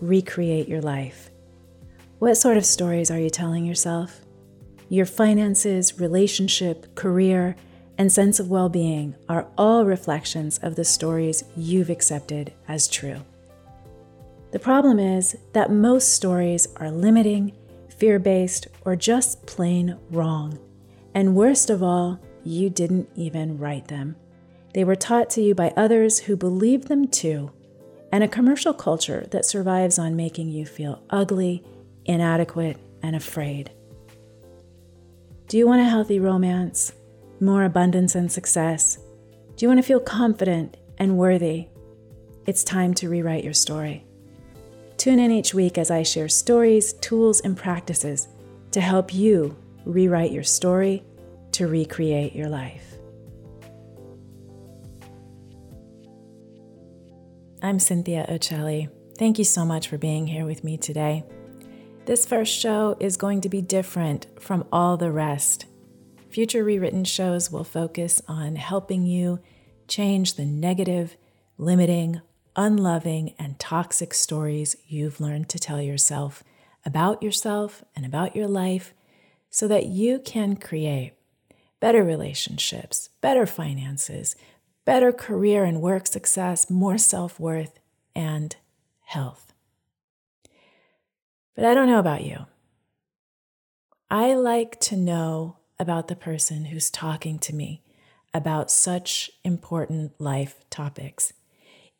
recreate your life. What sort of stories are you telling yourself? Your finances, relationship, career, and sense of well being are all reflections of the stories you've accepted as true. The problem is that most stories are limiting, fear based, or just plain wrong. And worst of all, you didn't even write them. They were taught to you by others who believed them too, and a commercial culture that survives on making you feel ugly, inadequate, and afraid. Do you want a healthy romance, more abundance and success? Do you want to feel confident and worthy? It's time to rewrite your story. Tune in each week as I share stories, tools, and practices to help you rewrite your story to recreate your life. I'm Cynthia Occelli. Thank you so much for being here with me today. This first show is going to be different from all the rest. Future rewritten shows will focus on helping you change the negative, limiting, unloving, and toxic stories you've learned to tell yourself about yourself and about your life so that you can create better relationships, better finances, better career and work success, more self worth, and health. But I don't know about you. I like to know about the person who's talking to me about such important life topics.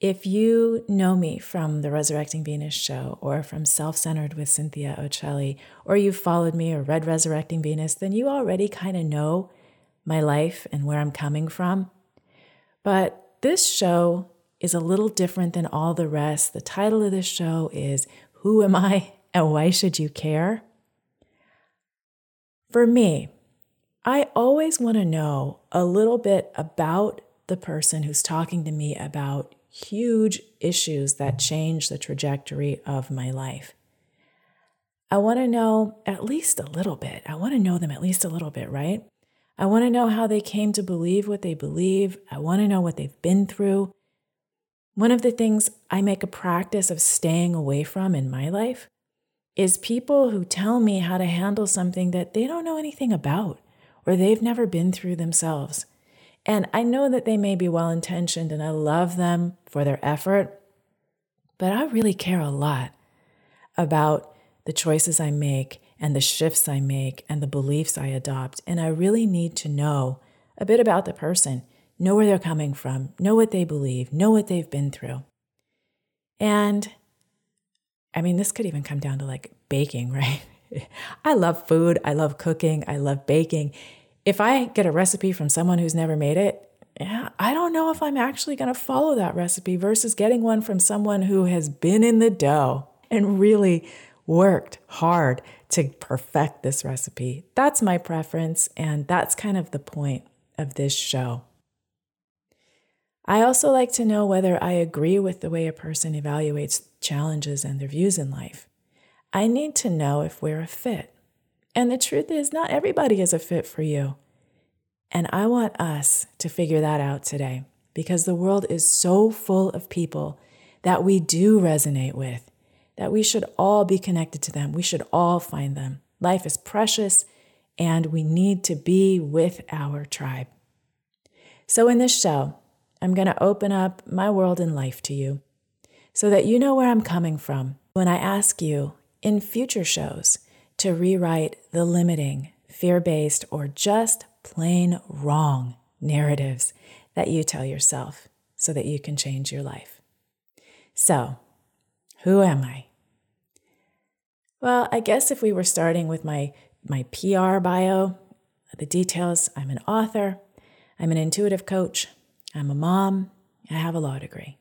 If you know me from the Resurrecting Venus show or from Self Centered with Cynthia Occelli, or you've followed me or read Resurrecting Venus, then you already kind of know my life and where I'm coming from. But this show is a little different than all the rest. The title of this show is Who Am I and Why Should You Care? For me, I always want to know a little bit about the person who's talking to me about huge issues that change the trajectory of my life. I want to know at least a little bit. I want to know them at least a little bit, right? I want to know how they came to believe what they believe. I want to know what they've been through. One of the things I make a practice of staying away from in my life is people who tell me how to handle something that they don't know anything about or they've never been through themselves. And I know that they may be well intentioned and I love them for their effort, but I really care a lot about the choices I make and the shifts I make and the beliefs I adopt. And I really need to know a bit about the person, know where they're coming from, know what they believe, know what they've been through. And I mean, this could even come down to like baking, right? I love food, I love cooking, I love baking. If I get a recipe from someone who's never made it, yeah, I don't know if I'm actually going to follow that recipe versus getting one from someone who has been in the dough and really worked hard to perfect this recipe. That's my preference, and that's kind of the point of this show. I also like to know whether I agree with the way a person evaluates challenges and their views in life. I need to know if we're a fit. And the truth is, not everybody is a fit for you. And I want us to figure that out today because the world is so full of people that we do resonate with that we should all be connected to them. We should all find them. Life is precious, and we need to be with our tribe. So, in this show, I'm going to open up my world and life to you so that you know where I'm coming from when I ask you in future shows to rewrite the limiting, fear based, or just plain wrong narratives that you tell yourself so that you can change your life. So, who am I? Well, I guess if we were starting with my, my PR bio, the details I'm an author, I'm an intuitive coach, I'm a mom, I have a law degree.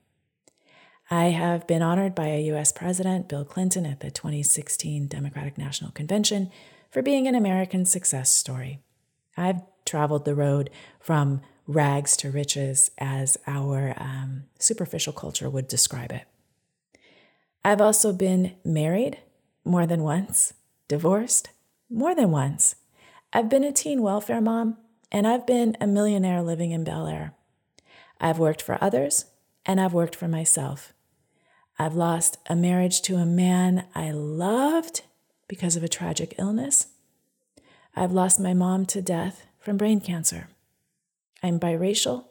I have been honored by a US President, Bill Clinton, at the 2016 Democratic National Convention for being an American success story. I've traveled the road from rags to riches, as our um, superficial culture would describe it. I've also been married more than once, divorced more than once. I've been a teen welfare mom, and I've been a millionaire living in Bel Air. I've worked for others, and I've worked for myself. I've lost a marriage to a man I loved because of a tragic illness. I've lost my mom to death from brain cancer. I'm biracial,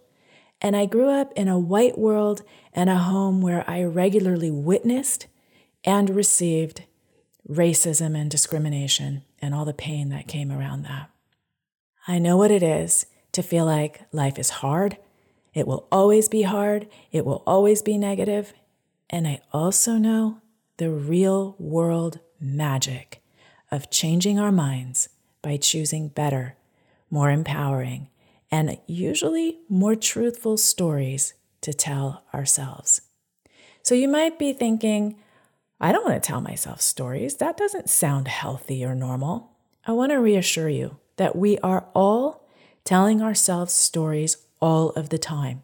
and I grew up in a white world and a home where I regularly witnessed and received racism and discrimination and all the pain that came around that. I know what it is to feel like life is hard. It will always be hard. It will always be negative. And I also know the real world magic of changing our minds by choosing better, more empowering, and usually more truthful stories to tell ourselves. So you might be thinking, I don't want to tell myself stories. That doesn't sound healthy or normal. I want to reassure you that we are all telling ourselves stories all of the time.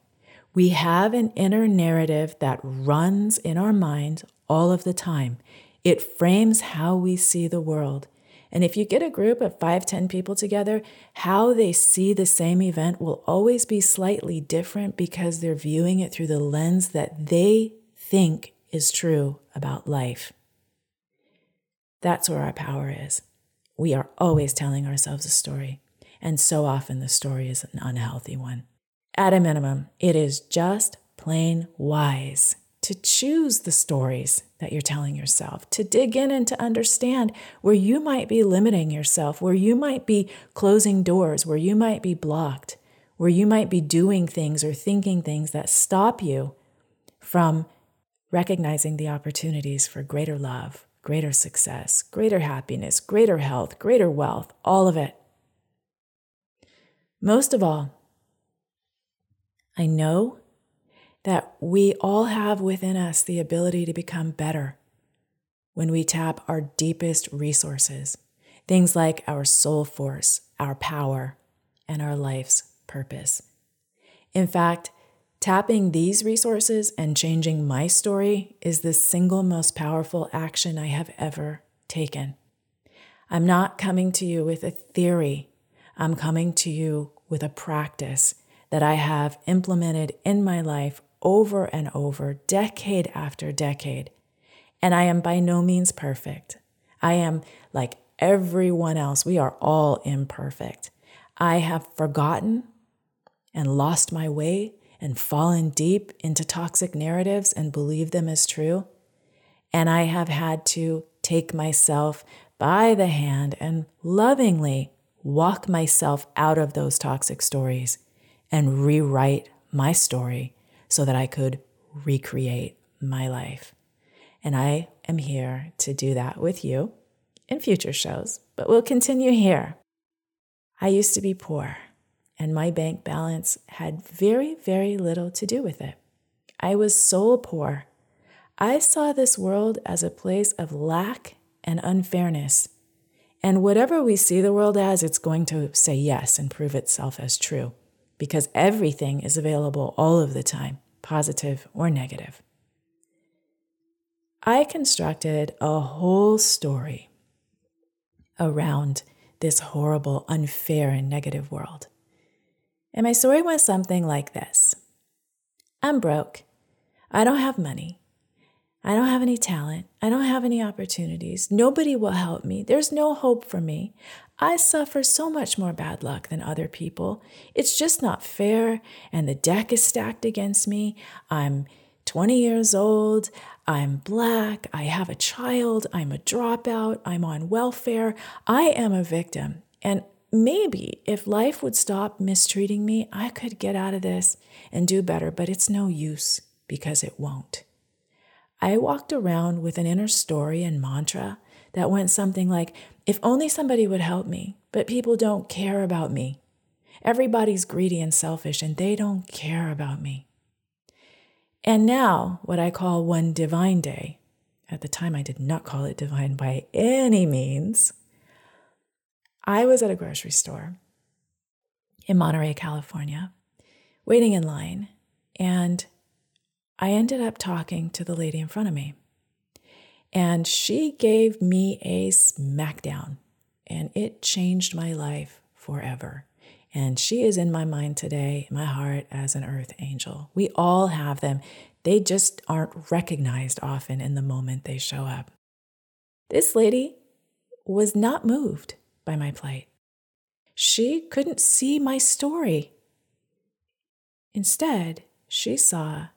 We have an inner narrative that runs in our mind all of the time. It frames how we see the world. And if you get a group of five, ten people together, how they see the same event will always be slightly different because they're viewing it through the lens that they think is true about life. That's where our power is. We are always telling ourselves a story, and so often the story is an unhealthy one. At a minimum, it is just plain wise to choose the stories that you're telling yourself, to dig in and to understand where you might be limiting yourself, where you might be closing doors, where you might be blocked, where you might be doing things or thinking things that stop you from recognizing the opportunities for greater love, greater success, greater happiness, greater health, greater wealth, all of it. Most of all, I know that we all have within us the ability to become better when we tap our deepest resources, things like our soul force, our power, and our life's purpose. In fact, tapping these resources and changing my story is the single most powerful action I have ever taken. I'm not coming to you with a theory, I'm coming to you with a practice that I have implemented in my life over and over, decade after decade. And I am by no means perfect. I am like everyone else. We are all imperfect. I have forgotten and lost my way and fallen deep into toxic narratives and believe them as true. And I have had to take myself by the hand and lovingly walk myself out of those toxic stories and rewrite my story so that I could recreate my life. And I am here to do that with you in future shows, but we'll continue here. I used to be poor, and my bank balance had very, very little to do with it. I was soul poor. I saw this world as a place of lack and unfairness. And whatever we see the world as, it's going to say yes and prove itself as true because everything is available all of the time positive or negative. I constructed a whole story around this horrible, unfair, and negative world. And my story went something like this I'm broke. I don't have money. I don't have any talent. I don't have any opportunities. Nobody will help me. There's no hope for me. I suffer so much more bad luck than other people. It's just not fair, and the deck is stacked against me. I'm 20 years old. I'm black. I have a child. I'm a dropout. I'm on welfare. I am a victim. And maybe if life would stop mistreating me, I could get out of this and do better, but it's no use because it won't. I walked around with an inner story and mantra that went something like if only somebody would help me, but people don't care about me. Everybody's greedy and selfish, and they don't care about me. And now, what I call one divine day, at the time I did not call it divine by any means, I was at a grocery store in Monterey, California, waiting in line, and I ended up talking to the lady in front of me. And she gave me a smackdown, and it changed my life forever. And she is in my mind today, my heart, as an earth angel. We all have them. They just aren't recognized often in the moment they show up. This lady was not moved by my plight. She couldn't see my story. Instead, she saw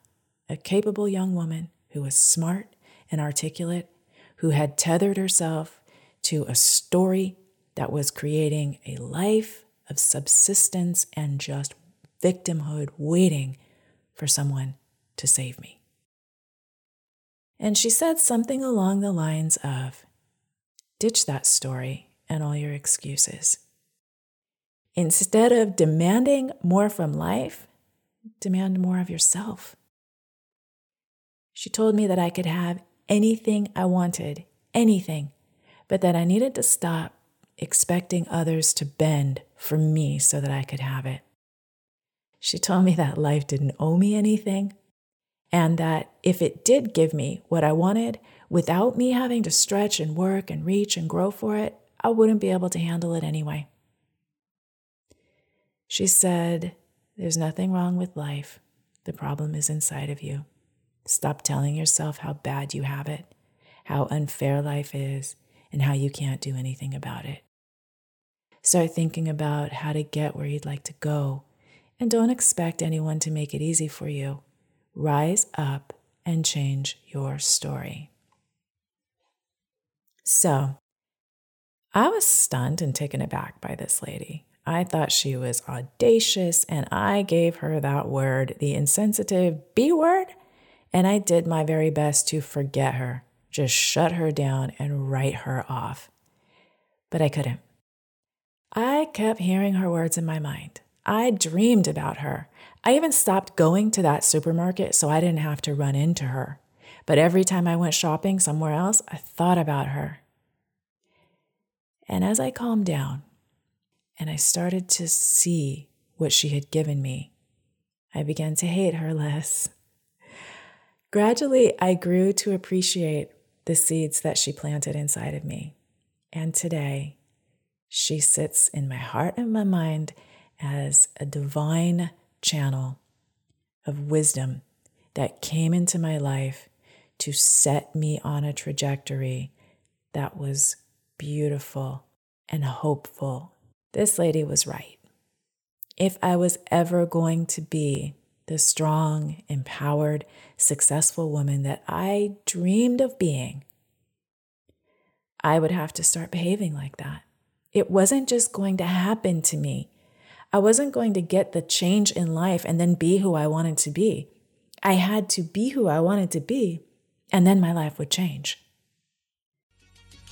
a capable young woman who was smart and articulate, who had tethered herself to a story that was creating a life of subsistence and just victimhood waiting for someone to save me. And she said something along the lines of ditch that story and all your excuses. Instead of demanding more from life, demand more of yourself. She told me that I could have anything I wanted, anything, but that I needed to stop expecting others to bend for me so that I could have it. She told me that life didn't owe me anything, and that if it did give me what I wanted without me having to stretch and work and reach and grow for it, I wouldn't be able to handle it anyway. She said, There's nothing wrong with life. The problem is inside of you. Stop telling yourself how bad you have it, how unfair life is, and how you can't do anything about it. Start thinking about how to get where you'd like to go, and don't expect anyone to make it easy for you. Rise up and change your story. So, I was stunned and taken aback by this lady. I thought she was audacious, and I gave her that word, the insensitive B word, and I did my very best to forget her, just shut her down and write her off. But I couldn't. I kept hearing her words in my mind. I dreamed about her. I even stopped going to that supermarket so I didn't have to run into her. But every time I went shopping somewhere else, I thought about her. And as I calmed down and I started to see what she had given me, I began to hate her less. Gradually, I grew to appreciate the seeds that she planted inside of me. And today, she sits in my heart and my mind as a divine channel of wisdom that came into my life to set me on a trajectory that was beautiful and hopeful. This lady was right. If I was ever going to be the strong, empowered, successful woman that I dreamed of being, I would have to start behaving like that. It wasn't just going to happen to me. I wasn't going to get the change in life and then be who I wanted to be. I had to be who I wanted to be, and then my life would change.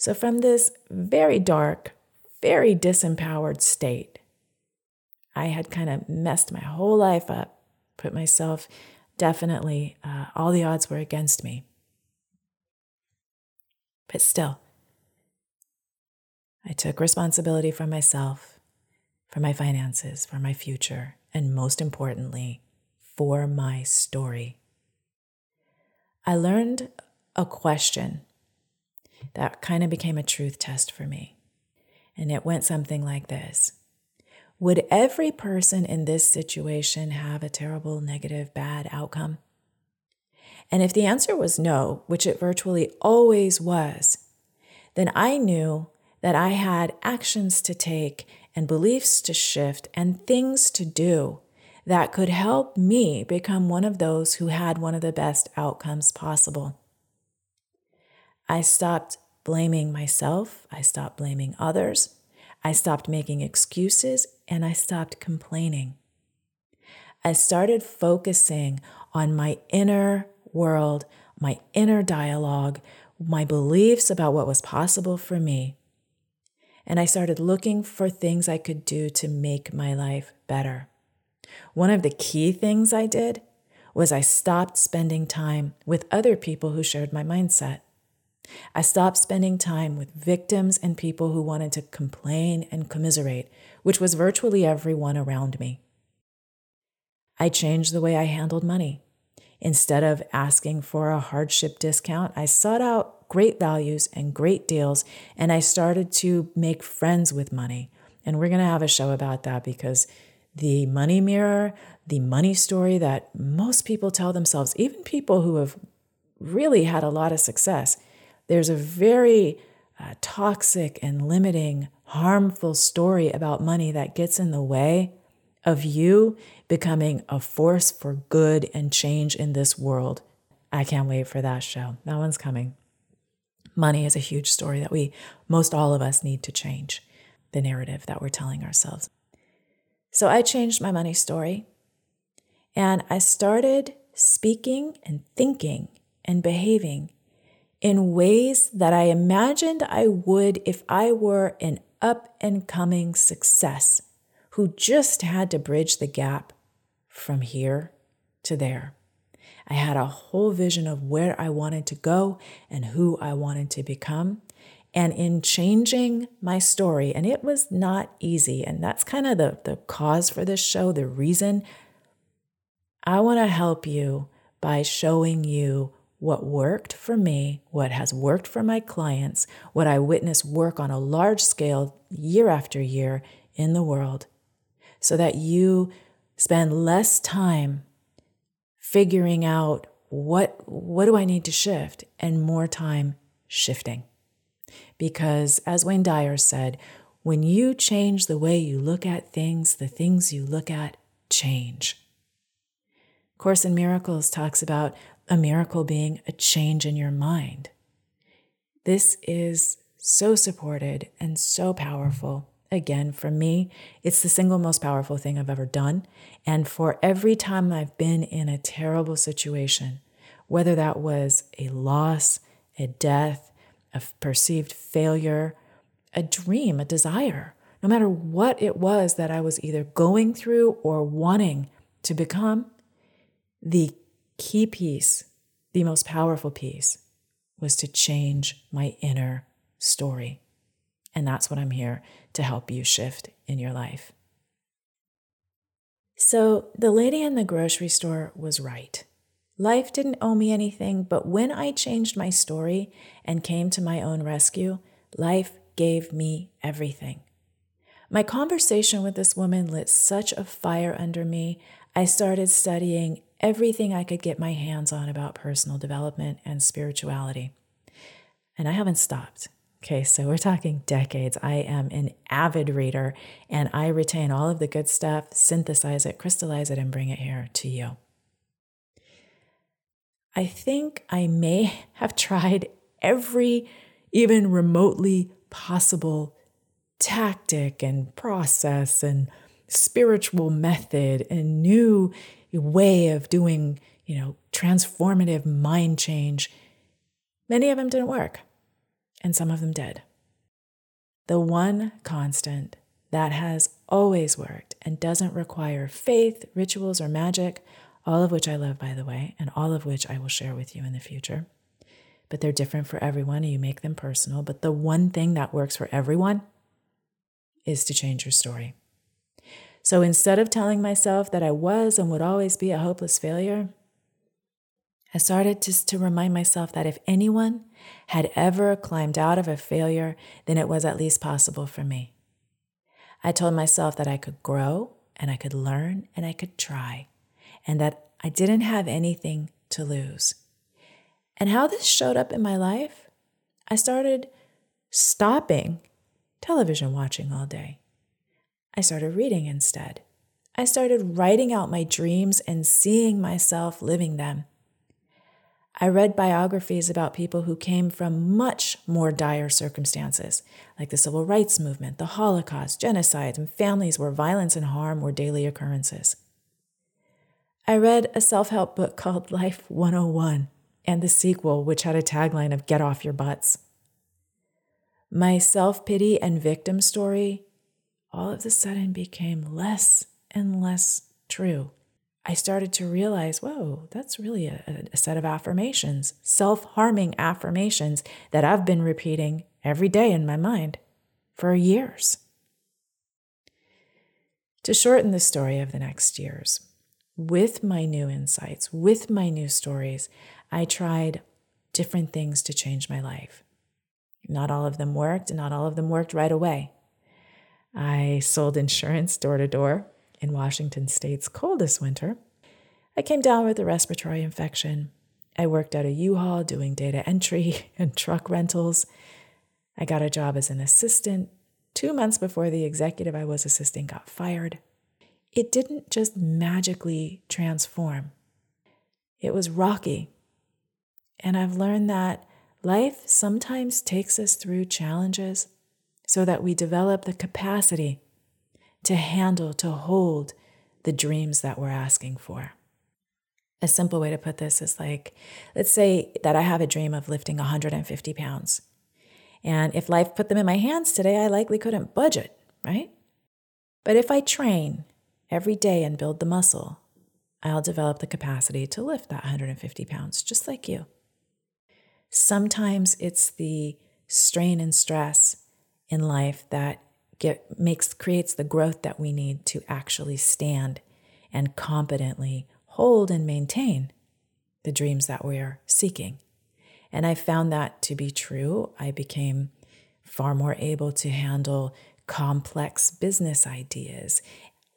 So, from this very dark, very disempowered state, I had kind of messed my whole life up, put myself definitely, uh, all the odds were against me. But still, I took responsibility for myself, for my finances, for my future, and most importantly, for my story. I learned a question that kind of became a truth test for me. And it went something like this Would every person in this situation have a terrible, negative, bad outcome? And if the answer was no, which it virtually always was, then I knew that I had actions to take and beliefs to shift and things to do that could help me become one of those who had one of the best outcomes possible. I stopped blaming myself, I stopped blaming others, I stopped making excuses, and I stopped complaining. I started focusing on my inner world, my inner dialogue, my beliefs about what was possible for me. And I started looking for things I could do to make my life better. One of the key things I did was I stopped spending time with other people who shared my mindset. I stopped spending time with victims and people who wanted to complain and commiserate, which was virtually everyone around me. I changed the way I handled money. Instead of asking for a hardship discount, I sought out great values and great deals, and I started to make friends with money. And we're going to have a show about that because the money mirror, the money story that most people tell themselves, even people who have really had a lot of success, there's a very uh, toxic and limiting, harmful story about money that gets in the way of you becoming a force for good and change in this world. I can't wait for that show. That one's coming. Money is a huge story that we, most all of us, need to change the narrative that we're telling ourselves. So I changed my money story and I started speaking and thinking and behaving in ways that I imagined I would if I were an up and coming success who just had to bridge the gap from here to there. I had a whole vision of where I wanted to go and who I wanted to become. And in changing my story, and it was not easy, and that's kind of the, the cause for this show, the reason I want to help you by showing you what worked for me, what has worked for my clients, what I witness work on a large scale year after year in the world, so that you spend less time figuring out what what do I need to shift and more time shifting. Because as Wayne Dyer said, when you change the way you look at things, the things you look at change. Course in Miracles talks about a miracle being a change in your mind. This is so supported and so powerful. Again, for me, it's the single most powerful thing I've ever done. And for every time I've been in a terrible situation, whether that was a loss, a death, a perceived failure, a dream, a desire, no matter what it was that I was either going through or wanting to become, the key piece, the most powerful piece, was to change my inner story. And that's what I'm here to help you shift in your life. So the lady in the grocery store was right. Life didn't owe me anything, but when I changed my story and came to my own rescue, life gave me everything. My conversation with this woman lit such a fire under me, I started studying everything I could get my hands on about personal development and spirituality. And I haven't stopped. Okay, so we're talking decades. I am an avid reader and I retain all of the good stuff, synthesize it, crystallize it, and bring it here to you. I think I may have tried every even remotely possible tactic and process and spiritual method and new way of doing, you know, transformative mind change. Many of them didn't work, and some of them did. The one constant that has always worked and doesn't require faith, rituals, or magic, all of which I love, by the way, and all of which I will share with you in the future. But they're different for everyone, and you make them personal. But the one thing that works for everyone is to change your story. So instead of telling myself that I was and would always be a hopeless failure, I started just to remind myself that if anyone had ever climbed out of a failure, then it was at least possible for me. I told myself that I could grow and I could learn and I could try, and that I didn't have anything to lose. And how this showed up in my life, I started stopping television watching all day. I started reading instead. I started writing out my dreams and seeing myself living them. I read biographies about people who came from much more dire circumstances, like the civil rights movement, the Holocaust, genocide, and families where violence and harm were daily occurrences. I read a self help book called Life 101 and the sequel, which had a tagline of Get Off Your Butts. My self pity and victim story all of a sudden became less and less true. I started to realize, whoa, that's really a, a set of affirmations, self harming affirmations that I've been repeating every day in my mind for years. To shorten the story of the next years, with my new insights, with my new stories, I tried different things to change my life. Not all of them worked, and not all of them worked right away. I sold insurance door to door in Washington state's coldest winter. I came down with a respiratory infection. I worked at a U-Haul doing data entry and truck rentals. I got a job as an assistant two months before the executive I was assisting got fired. It didn't just magically transform, it was rocky. And I've learned that life sometimes takes us through challenges so that we develop the capacity to handle, to hold the dreams that we're asking for. A simple way to put this is like, let's say that I have a dream of lifting 150 pounds. And if life put them in my hands today, I likely couldn't budget, right? But if I train every day and build the muscle, I'll develop the capacity to lift that 150 pounds, just like you. Sometimes it's the strain and stress in life that get makes creates the growth that we need to actually stand and competently hold and maintain the dreams that we're seeking. And I found that to be true. I became far more able to handle complex business ideas,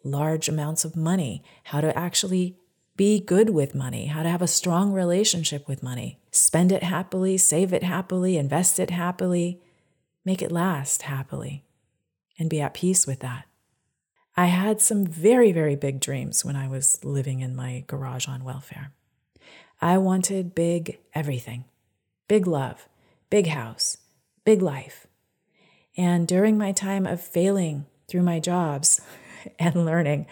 large amounts of money, how to actually be good with money, how to have a strong relationship with money, spend it happily, save it happily, invest it happily, make it last happily and be at peace with that. I had some very, very big dreams when I was living in my garage on welfare. I wanted big everything big love, big house, big life. And during my time of failing through my jobs and learning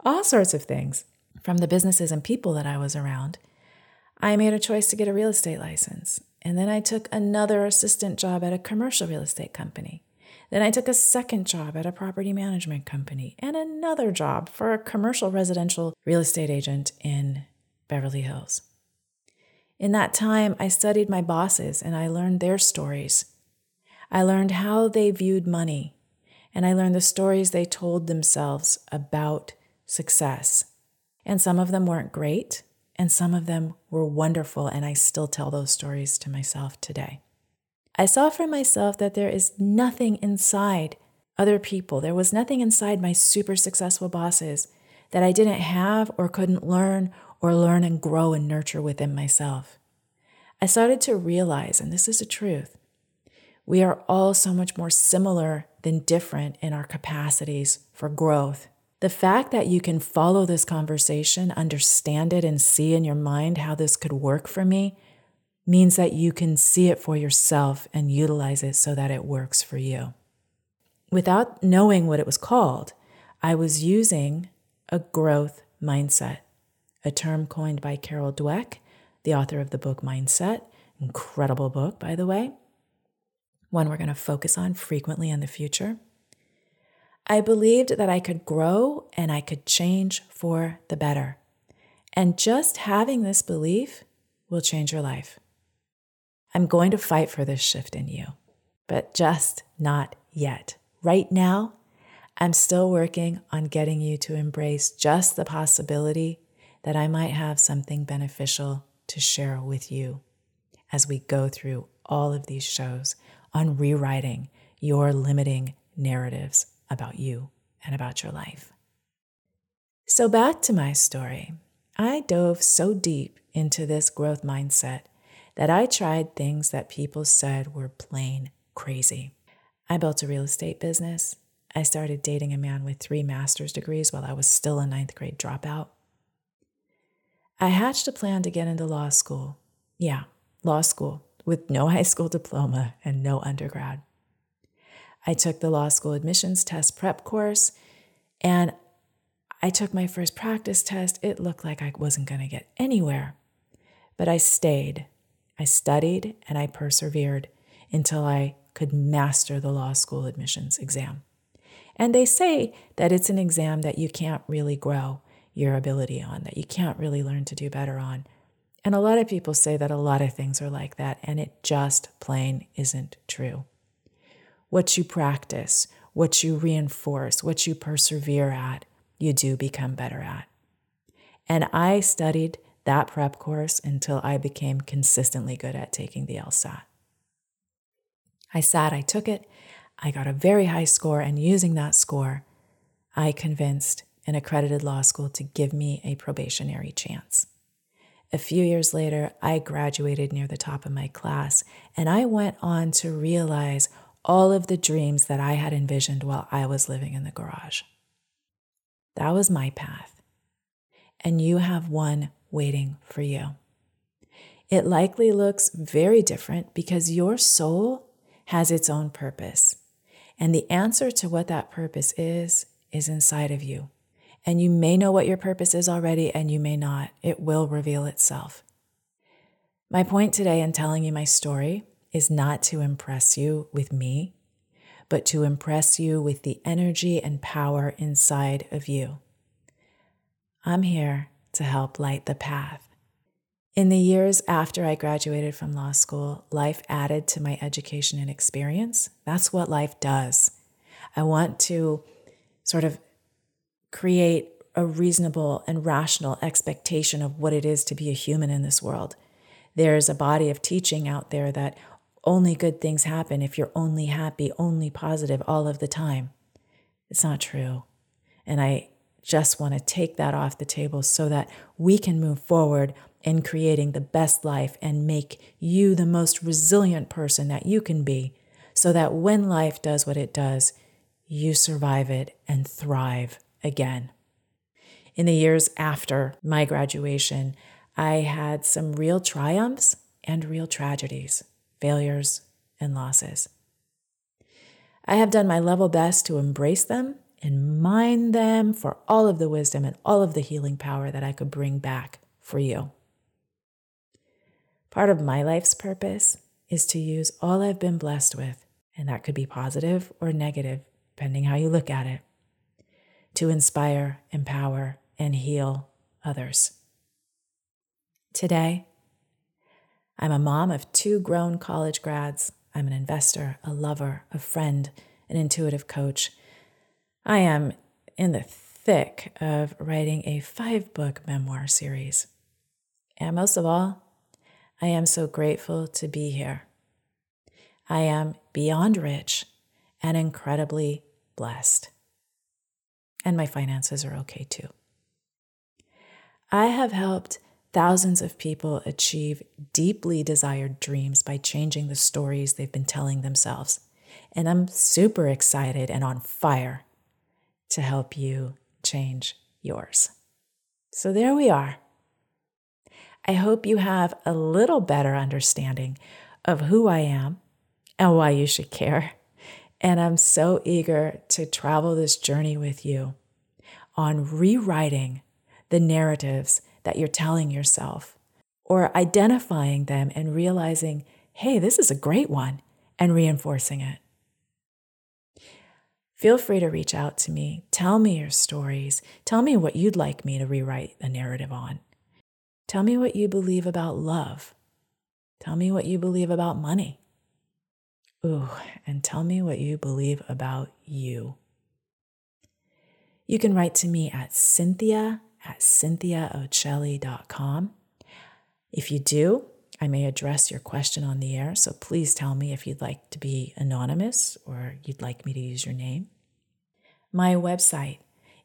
all sorts of things from the businesses and people that I was around, I made a choice to get a real estate license. And then I took another assistant job at a commercial real estate company. Then I took a second job at a property management company and another job for a commercial residential real estate agent in Beverly Hills. In that time, I studied my bosses and I learned their stories. I learned how they viewed money, and I learned the stories they told themselves about success. And some of them weren't great, and some of them were wonderful, and I still tell those stories to myself today. I saw for myself that there is nothing inside other people. There was nothing inside my super successful bosses that I didn't have or couldn't learn or learn and grow and nurture within myself. I started to realize, and this is the truth, we are all so much more similar than different in our capacities for growth. The fact that you can follow this conversation, understand it, and see in your mind how this could work for me means that you can see it for yourself and utilize it so that it works for you. Without knowing what it was called, I was using a growth mindset, a term coined by Carol Dweck, the author of the book Mindset. Incredible book, by the way. One we're going to focus on frequently in the future. I believed that I could grow and I could change for the better. And just having this belief will change your life. I'm going to fight for this shift in you, but just not yet. Right now, I'm still working on getting you to embrace just the possibility that I might have something beneficial to share with you as we go through all of these shows on rewriting your limiting narratives about you and about your life. So, back to my story. I dove so deep into this growth mindset that I tried things that people said were plain crazy. I built a real estate business. I started dating a man with three master's degrees while I was still a ninth grade dropout. I hatched a plan to get into law school. Yeah, law school with no high school diploma and no undergrad. I took the law school admissions test prep course and I took my first practice test. It looked like I wasn't going to get anywhere, but I stayed. I studied and I persevered until I could master the law school admissions exam. And they say that it's an exam that you can't really grow your ability on, that you can't really learn to do better on. And a lot of people say that a lot of things are like that, and it just plain isn't true. What you practice, what you reinforce, what you persevere at, you do become better at. And I studied that prep course until I became consistently good at taking the LSAT. I sat, I took it, I got a very high score, and using that score, I convinced an accredited law school to give me a probationary chance. A few years later, I graduated near the top of my class, and I went on to realize all of the dreams that I had envisioned while I was living in the garage. That was my path. And you have one waiting for you. It likely looks very different because your soul has its own purpose. And the answer to what that purpose is, is inside of you. And you may know what your purpose is already, and you may not. It will reveal itself. My point today in telling you my story is not to impress you with me, but to impress you with the energy and power inside of you. I'm here to help light the path. In the years after I graduated from law school, life added to my education and experience. That's what life does. I want to sort of create a reasonable and rational expectation of what it is to be a human in this world. There's a body of teaching out there that only good things happen if you're only happy, only positive all of the time. It's not true. And I just want to take that off the table so that we can move forward in creating the best life and make you the most resilient person that you can be so that when life does what it does, you survive it and thrive again. In the years after my graduation, I had some real triumphs and real tragedies, failures and losses. I have done my level best to embrace them and mine them for all of the wisdom and all of the healing power that I could bring back for you. Part of my life's purpose is to use all I've been blessed with, and that could be positive or negative, depending how you look at it, to inspire, empower, and heal others. Today, I'm a mom of two grown college grads. I'm an investor, a lover, a friend, an intuitive coach. I am in the thick of writing a five book memoir series. And most of all, I am so grateful to be here. I am beyond rich and incredibly blessed. And my finances are okay too. I have helped thousands of people achieve deeply desired dreams by changing the stories they've been telling themselves. And I'm super excited and on fire to help you change yours. So there we are. I hope you have a little better understanding of who I am and why you should care. And I'm so eager to travel this journey with you on rewriting the narratives that you're telling yourself or identifying them and realizing, hey, this is a great one, and reinforcing it. Feel free to reach out to me. Tell me your stories. Tell me what you'd like me to rewrite the narrative on. Tell me what you believe about love. Tell me what you believe about money. Ooh, and tell me what you believe about you. You can write to me at cynthia at cynthiaoccelli.com. If you do, I may address your question on the air, so please tell me if you'd like to be anonymous or you'd like me to use your name. My website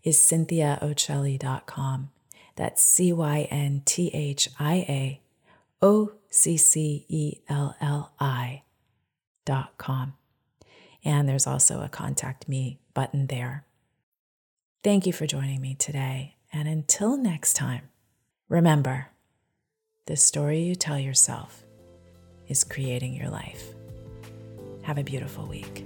is cynthiaoccelli.com. That's C Y N T H I A O C C E L L I dot com. And there's also a contact me button there. Thank you for joining me today. And until next time, remember the story you tell yourself is creating your life. Have a beautiful week.